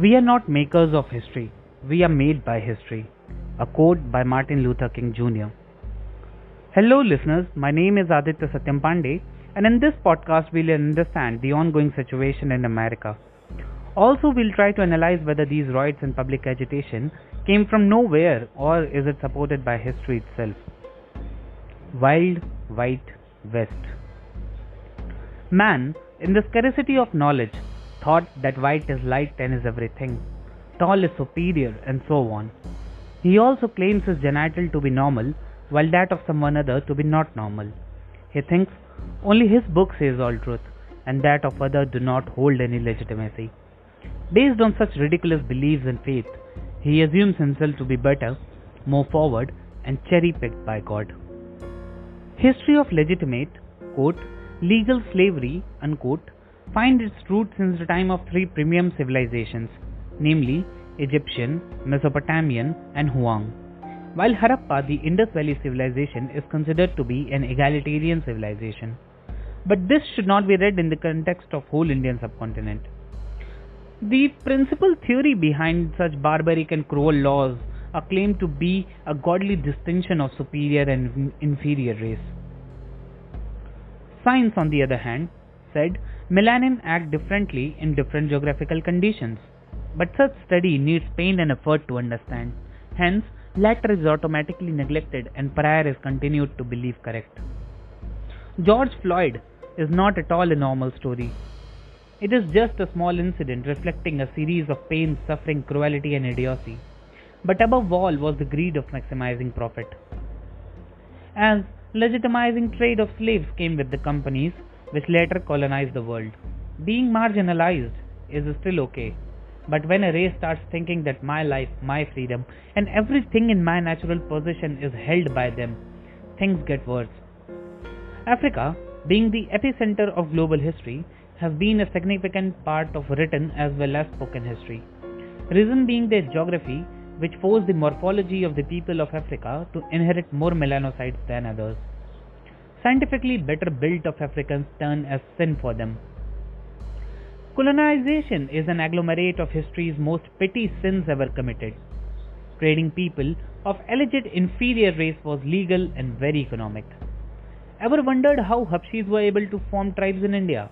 We are not makers of history, we are made by history. A quote by Martin Luther King Jr. Hello, listeners. My name is Aditya Satyam and in this podcast, we'll understand the ongoing situation in America. Also, we'll try to analyze whether these riots and public agitation came from nowhere or is it supported by history itself. Wild White West. Man, in the scarcity of knowledge, thought that white is light and is everything, tall is superior, and so on. He also claims his genital to be normal, while that of someone other to be not normal. He thinks only his book says all truth, and that of other do not hold any legitimacy. Based on such ridiculous beliefs and faith, he assumes himself to be better, more forward, and cherry picked by God. History of legitimate, quote, legal slavery, unquote, find its roots since the time of three premium civilizations, namely Egyptian, Mesopotamian, and Huang. While Harappa, the Indus Valley civilization, is considered to be an egalitarian civilization. But this should not be read in the context of whole Indian subcontinent. The principal theory behind such barbaric and cruel laws are claimed to be a godly distinction of superior and inferior race. Science, on the other hand, said melanin act differently in different geographical conditions, but such study needs pain and effort to understand. Hence, latter is automatically neglected and prior is continued to believe correct. George Floyd is not at all a normal story. It is just a small incident reflecting a series of pain, suffering, cruelty, and idiocy. But above all was the greed of maximizing profit. As legitimizing trade of slaves came with the companies which later colonized the world. Being marginalized is still okay. But when a race starts thinking that my life, my freedom, and everything in my natural position is held by them, things get worse. Africa, being the epicenter of global history, has been a significant part of written as well as spoken history. Reason being their geography, which forced the morphology of the people of Africa to inherit more melanocytes than others. Scientifically better built of Africans turn as sin for them. Colonization is an agglomerate of history's most petty sins ever committed. Trading people of alleged inferior race was legal and very economic. Ever wondered how Habshis were able to form tribes in India?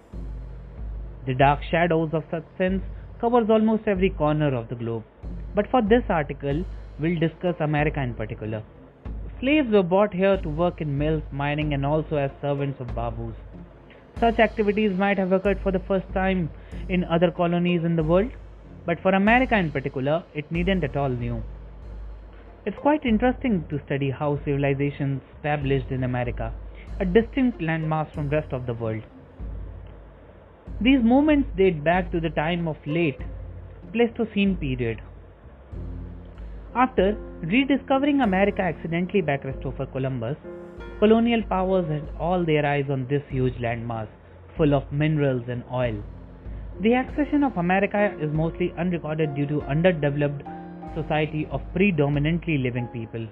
The dark shadows of such sins covers almost every corner of the globe. But for this article, we'll discuss America in particular. Slaves were brought here to work in mills, mining, and also as servants of Babus. Such activities might have occurred for the first time in other colonies in the world, but for America in particular, it needn't at all new. It's quite interesting to study how civilizations established in America, a distinct landmass from rest of the world. These movements date back to the time of late Pleistocene period. After rediscovering America accidentally by Christopher Columbus, colonial powers had all their eyes on this huge landmass full of minerals and oil. The accession of America is mostly unrecorded due to underdeveloped society of predominantly living people,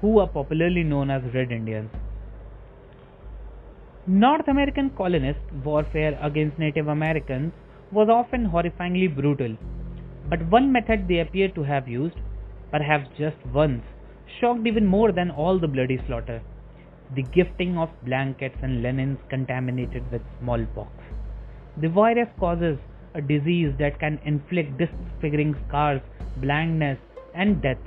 who are popularly known as Red Indians. North American colonist warfare against Native Americans was often horrifyingly brutal, but one method they appear to have used, perhaps just once, shocked even more than all the bloody slaughter the gifting of blankets and linens contaminated with smallpox. The virus causes a disease that can inflict disfiguring scars, blindness, and death.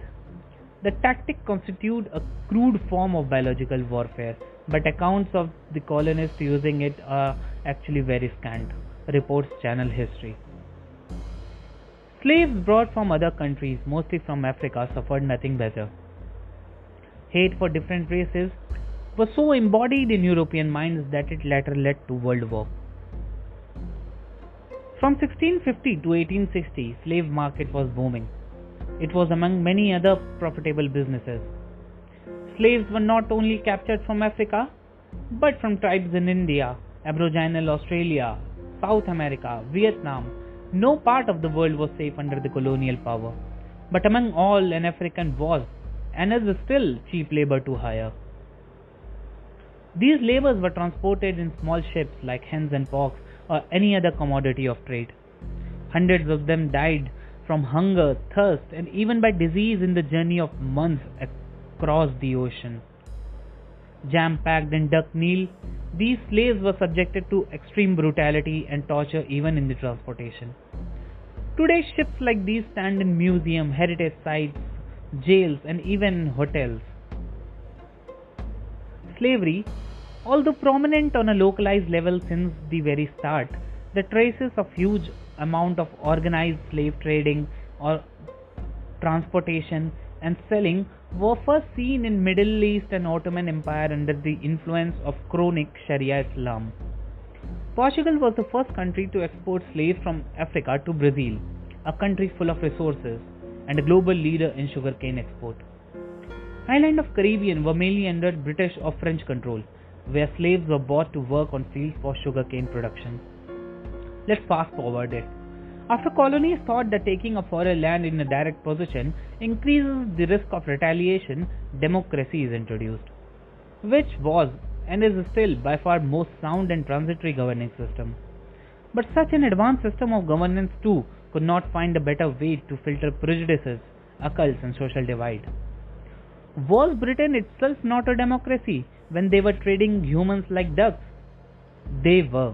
The tactic constituted a crude form of biological warfare but accounts of the colonists using it are actually very scant, reports Channel History. Slaves brought from other countries, mostly from Africa, suffered nothing better. Hate for different races was so embodied in European minds that it later led to World War. From 1650 to 1860, slave market was booming. It was among many other profitable businesses. Slaves were not only captured from Africa, but from tribes in India, Aboriginal Australia, South America, Vietnam. No part of the world was safe under the colonial power. But among all, an African was, and is still, cheap labor to hire. These laborers were transported in small ships like hens and porks or any other commodity of trade. Hundreds of them died from hunger, thirst, and even by disease in the journey of months across the ocean. Jam packed in duck meal, these slaves were subjected to extreme brutality and torture even in the transportation. Today, ships like these stand in museums, heritage sites, jails, and even hotels. Slavery, although prominent on a localized level since the very start, the traces of huge amount of organized slave trading or transportation and selling were first seen in Middle East and Ottoman Empire under the influence of chronic Sharia Islam. Portugal was the first country to export slaves from Africa to Brazil, a country full of resources and a global leader in sugarcane export. Island of Caribbean were mainly under British or French control, where slaves were bought to work on fields for sugarcane production. Let's fast forward it. After colonies thought that taking a foreign land in a direct possession increases the risk of retaliation, democracy is introduced, which was and is still by far most sound and transitory governing system. But such an advanced system of governance too could not find a better way to filter prejudices, occults, and social divide. Was Britain itself not a democracy when they were trading humans like ducks? They were.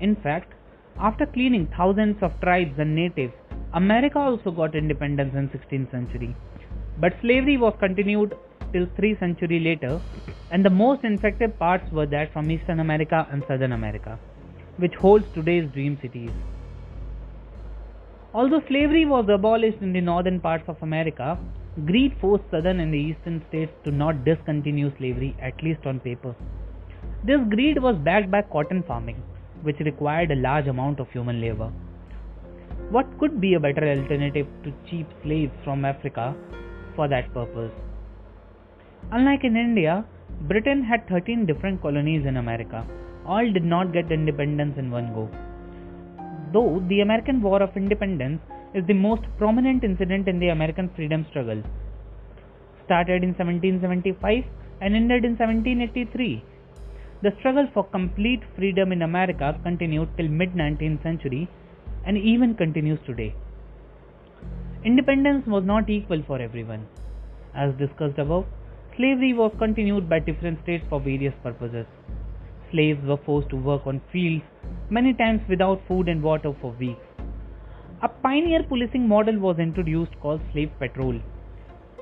In fact, after cleaning thousands of tribes and natives, America also got independence in 16th century. But slavery was continued till 3 century later and the most infected parts were that from Eastern America and Southern America, which holds today's dream cities. Although slavery was abolished in the northern parts of America, greed forced southern and the eastern states to not discontinue slavery, at least on paper. This greed was backed by cotton farming, which required a large amount of human labor. What could be a better alternative to cheap slaves from Africa for that purpose? Unlike in India, Britain had 13 different colonies in America. All did not get independence in one go. Though the American War of Independence is the most prominent incident in the American freedom struggle. Started in 1775 and ended in 1783 the struggle for complete freedom in America continued till mid 19th century and even continues today. Independence was not equal for everyone. As discussed above, slavery was continued by different states for various purposes. Slaves were forced to work on fields, many times without food and water for weeks. A pioneer policing model was introduced called slave patrol,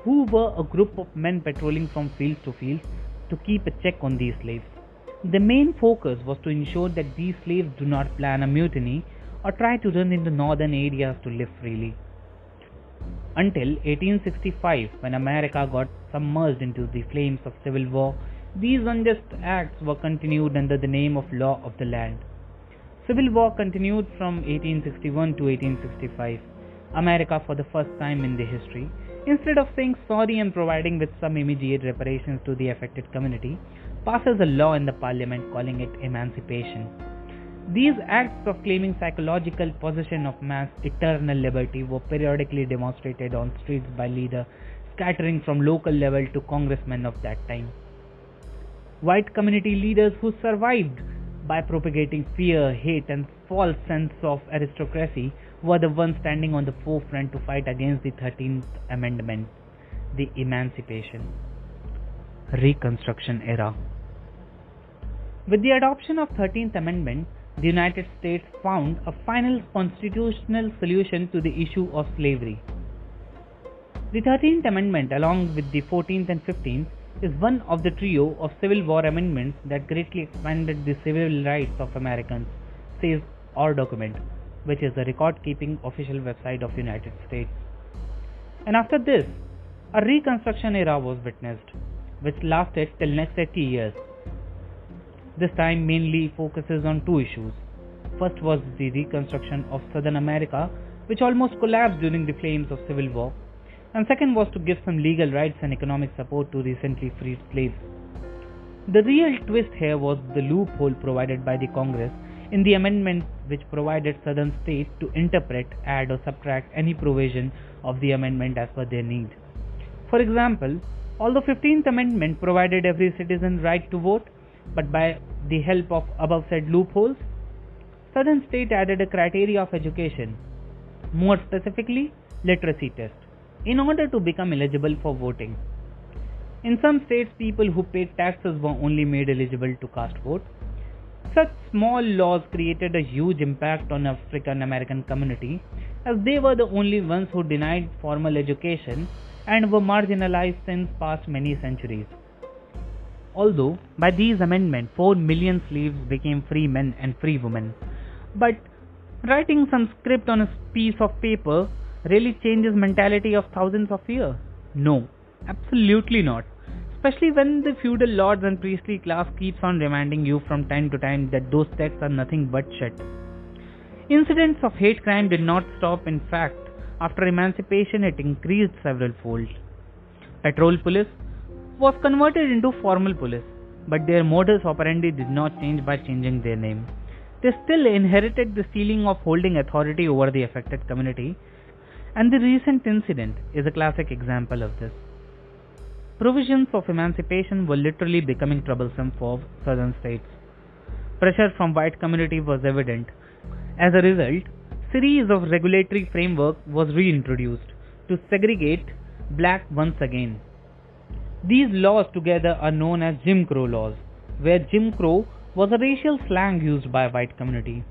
who were a group of men patrolling from fields to fields to keep a check on these slaves. The main focus was to ensure that these slaves do not plan a mutiny or try to run into northern areas to live freely. Until 1865, when America got submerged into the flames of civil war, these unjust acts were continued under the name of law of the land. Civil war continued from 1861 to 1865. America, for the first time in the history, instead of saying sorry and providing with some immediate reparations to the affected community, passes a law in the parliament calling it emancipation. These acts of claiming psychological possession of man's eternal liberty were periodically demonstrated on streets by leaders scattering from local level to congressmen of that time. White community leaders who survived by propagating fear, hate, and false sense of aristocracy were the ones standing on the forefront to fight against the 13th Amendment, the Emancipation. Reconstruction Era with the adoption of 13th Amendment, the United States found a final constitutional solution to the issue of slavery. The 13th Amendment, along with the 14th and 15th, is one of the trio of Civil War amendments that greatly expanded the civil rights of Americans, says our document, which is the record-keeping official website of United States. And after this, a Reconstruction era was witnessed, which lasted till next 80 years this time mainly focuses on two issues. First was the reconstruction of Southern America, which almost collapsed during the flames of civil war, and second was to give some legal rights and economic support to recently freed slaves. The real twist here was the loophole provided by the Congress in the amendment which provided southern states to interpret, add or subtract any provision of the amendment as per their need. For example, although 15th amendment provided every citizen right to vote, but by the help of above said loopholes, Southern state added a criteria of education more specifically, literacy test, in order to become eligible for voting. In some states, people who paid taxes were only made eligible to cast vote. Such small laws created a huge impact on African American community as they were the only ones who denied formal education and were marginalized since past many centuries. Although by these amendments 4 million slaves became free men and free women, but writing some script on a piece of paper really changes mentality of thousands of years? No, absolutely not. Especially when the feudal lords and priestly class keeps on reminding you from time to time that those texts are nothing but shit. Incidents of hate crime did not stop, in fact, after emancipation it increased several fold. Patrol police was converted into formal police, but their modus operandi did not change by changing their name. They still inherited the feeling of holding authority over the affected community, and the recent incident is a classic example of this. Provisions of emancipation were literally becoming troublesome for southern states. Pressure from white community was evident as a result, series of regulatory framework was reintroduced to segregate black once again. These laws together are known as Jim Crow laws, where Jim Crow was a racial slang used by white community.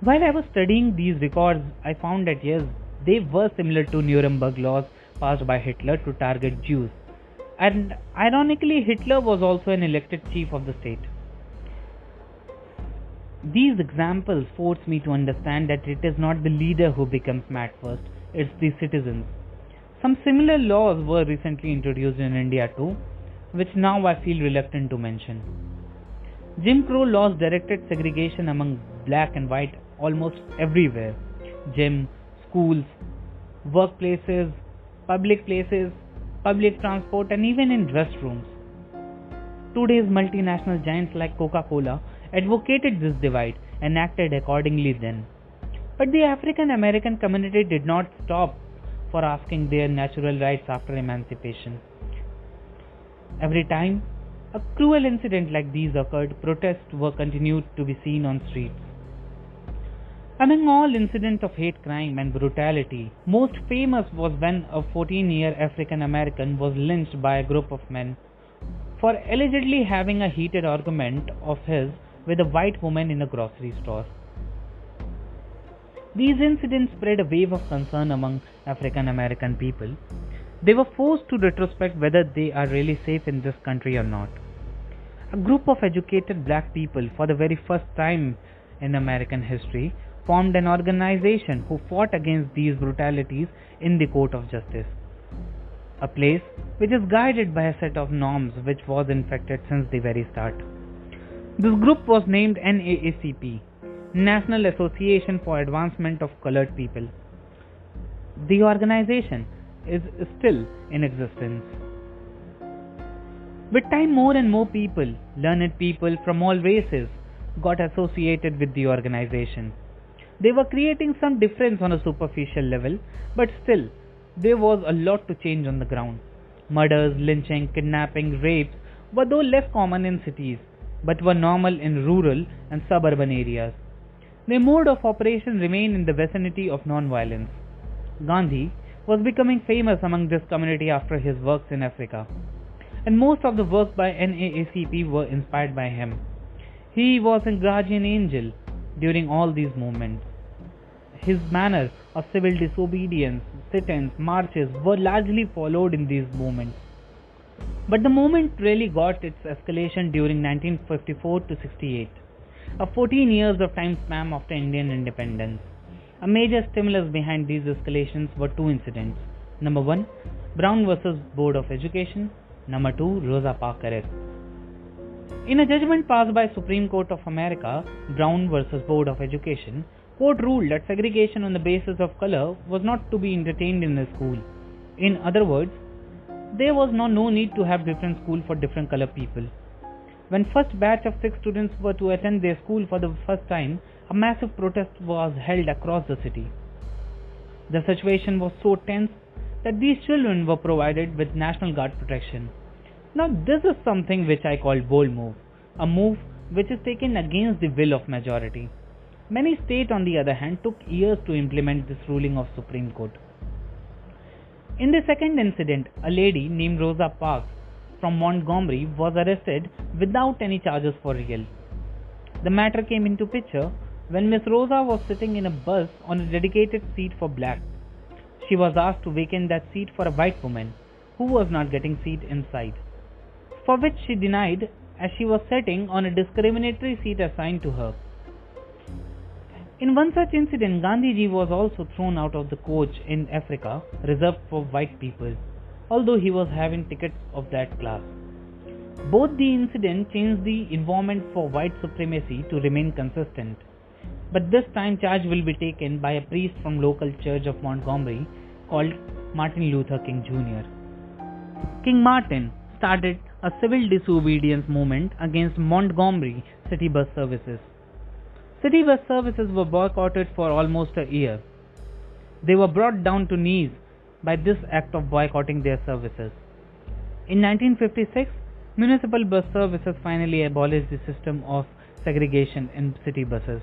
While I was studying these records, I found that yes, they were similar to Nuremberg laws passed by Hitler to target Jews. And ironically, Hitler was also an elected chief of the state. These examples force me to understand that it is not the leader who becomes mad first, it's the citizens. Some similar laws were recently introduced in India too, which now I feel reluctant to mention. Jim Crow laws directed segregation among black and white almost everywhere gym, schools, workplaces, public places, public transport, and even in restrooms. Today's multinational giants like Coca Cola advocated this divide and acted accordingly then. But the African American community did not stop for asking their natural rights after emancipation. Every time a cruel incident like these occurred, protests were continued to be seen on streets. Among all incidents of hate crime and brutality, most famous was when a 14 year African American was lynched by a group of men for allegedly having a heated argument of his with a white woman in a grocery store. These incidents spread a wave of concern among African American people. They were forced to retrospect whether they are really safe in this country or not. A group of educated black people, for the very first time in American history, formed an organization who fought against these brutalities in the court of justice. A place which is guided by a set of norms which was infected since the very start. This group was named NAACP, National Association for Advancement of Colored People. The organization is still in existence. With time, more and more people, learned people from all races, got associated with the organization. They were creating some difference on a superficial level, but still, there was a lot to change on the ground. Murders, lynching, kidnapping, rapes were though less common in cities, but were normal in rural and suburban areas. Their mode of operation remained in the vicinity of non-violence. Gandhi was becoming famous among this community after his works in Africa, and most of the works by NAACP were inspired by him. He was a guardian angel during all these movements. His manner of civil disobedience, sit-ins, marches were largely followed in these movements. But the movement really got its escalation during 1954 to 68, a 14 years of time span after Indian independence. A major stimulus behind these escalations were two incidents. Number one, Brown versus Board of Education. Number two, Rosa Parks arrest. In a judgment passed by Supreme Court of America, Brown versus Board of Education, court ruled that segregation on the basis of color was not to be entertained in the school. In other words, there was no, no need to have different school for different color people. When first batch of six students were to attend their school for the first time, a massive protest was held across the city. The situation was so tense that these children were provided with National Guard protection. Now this is something which I call bold move, a move which is taken against the will of majority. Many states, on the other hand, took years to implement this ruling of Supreme Court. In the second incident, a lady named Rosa Parks from Montgomery was arrested without any charges for real. The matter came into picture when Miss Rosa was sitting in a bus on a dedicated seat for black. She was asked to vacate that seat for a white woman who was not getting seat inside, for which she denied as she was sitting on a discriminatory seat assigned to her. In one such incident, Gandhiji was also thrown out of the coach in Africa reserved for white people, although he was having tickets of that class. Both the incident changed the environment for white supremacy to remain consistent. But this time charge will be taken by a priest from local church of Montgomery called Martin Luther King Jr. King Martin started a civil disobedience movement against Montgomery city bus services. City bus services were boycotted for almost a year. They were brought down to knees by this act of boycotting their services. In 1956, municipal bus services finally abolished the system of segregation in city buses.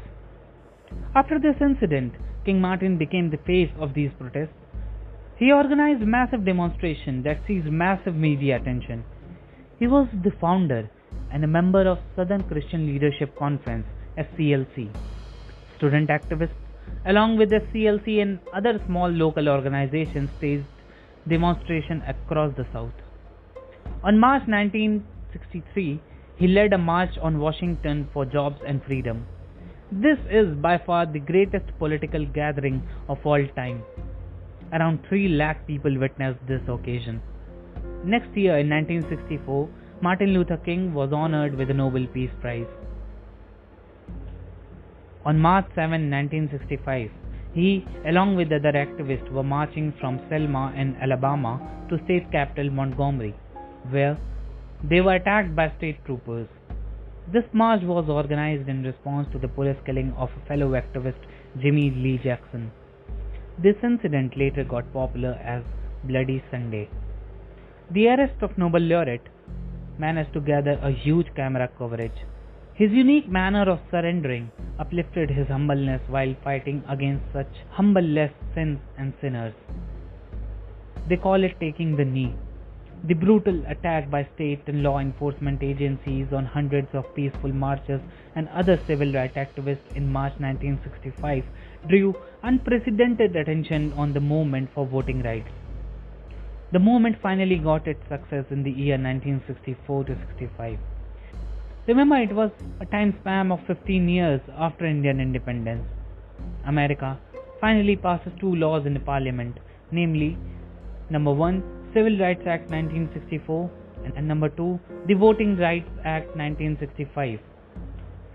After this incident, King Martin became the face of these protests. He organized massive demonstration that seized massive media attention. He was the founder and a member of Southern Christian Leadership Conference SCLC. Student activists, along with the CLC and other small local organizations, staged demonstration across the South. On March 1963, he led a march on Washington for jobs and freedom. This is by far the greatest political gathering of all time. Around 3 lakh people witnessed this occasion. Next year, in 1964, Martin Luther King was honored with the Nobel Peace Prize. On March 7, 1965, he, along with other activists, were marching from Selma in Alabama to state capital Montgomery, where they were attacked by state troopers. This march was organized in response to the police killing of fellow activist, Jimmie Lee Jackson. This incident later got popular as Bloody Sunday. The arrest of Nobel laureate managed to gather a huge camera coverage. His unique manner of surrendering uplifted his humbleness while fighting against such humbleless sins and sinners. They call it taking the knee. The brutal attack by state and law enforcement agencies on hundreds of peaceful marchers and other civil rights activists in March 1965 drew unprecedented attention on the movement for voting rights. The movement finally got its success in the year 1964 to 65. Remember, it was a time span of 15 years after Indian independence. America finally passes two laws in the parliament, namely, number 1, Civil Rights Act 1964, and number 2, the Voting Rights Act 1965.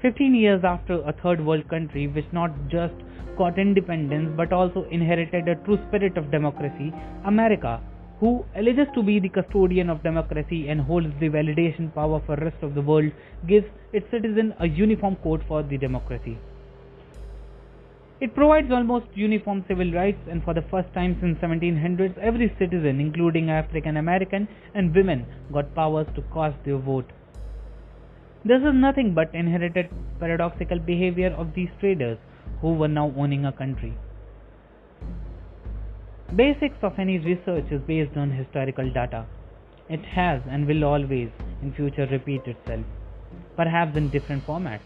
15 years after a third world country which not just got independence but also inherited a true spirit of democracy, America who alleges to be the custodian of democracy and holds the validation power for rest of the world, gives its citizen a uniform code for the democracy. It provides almost uniform civil rights and for the first time since 1700s every citizen including African American and women got powers to cast their vote. This is nothing but inherited paradoxical behavior of these traders who were now owning a country. Basics of any research is based on historical data. It has and will always in future repeat itself, perhaps in different format.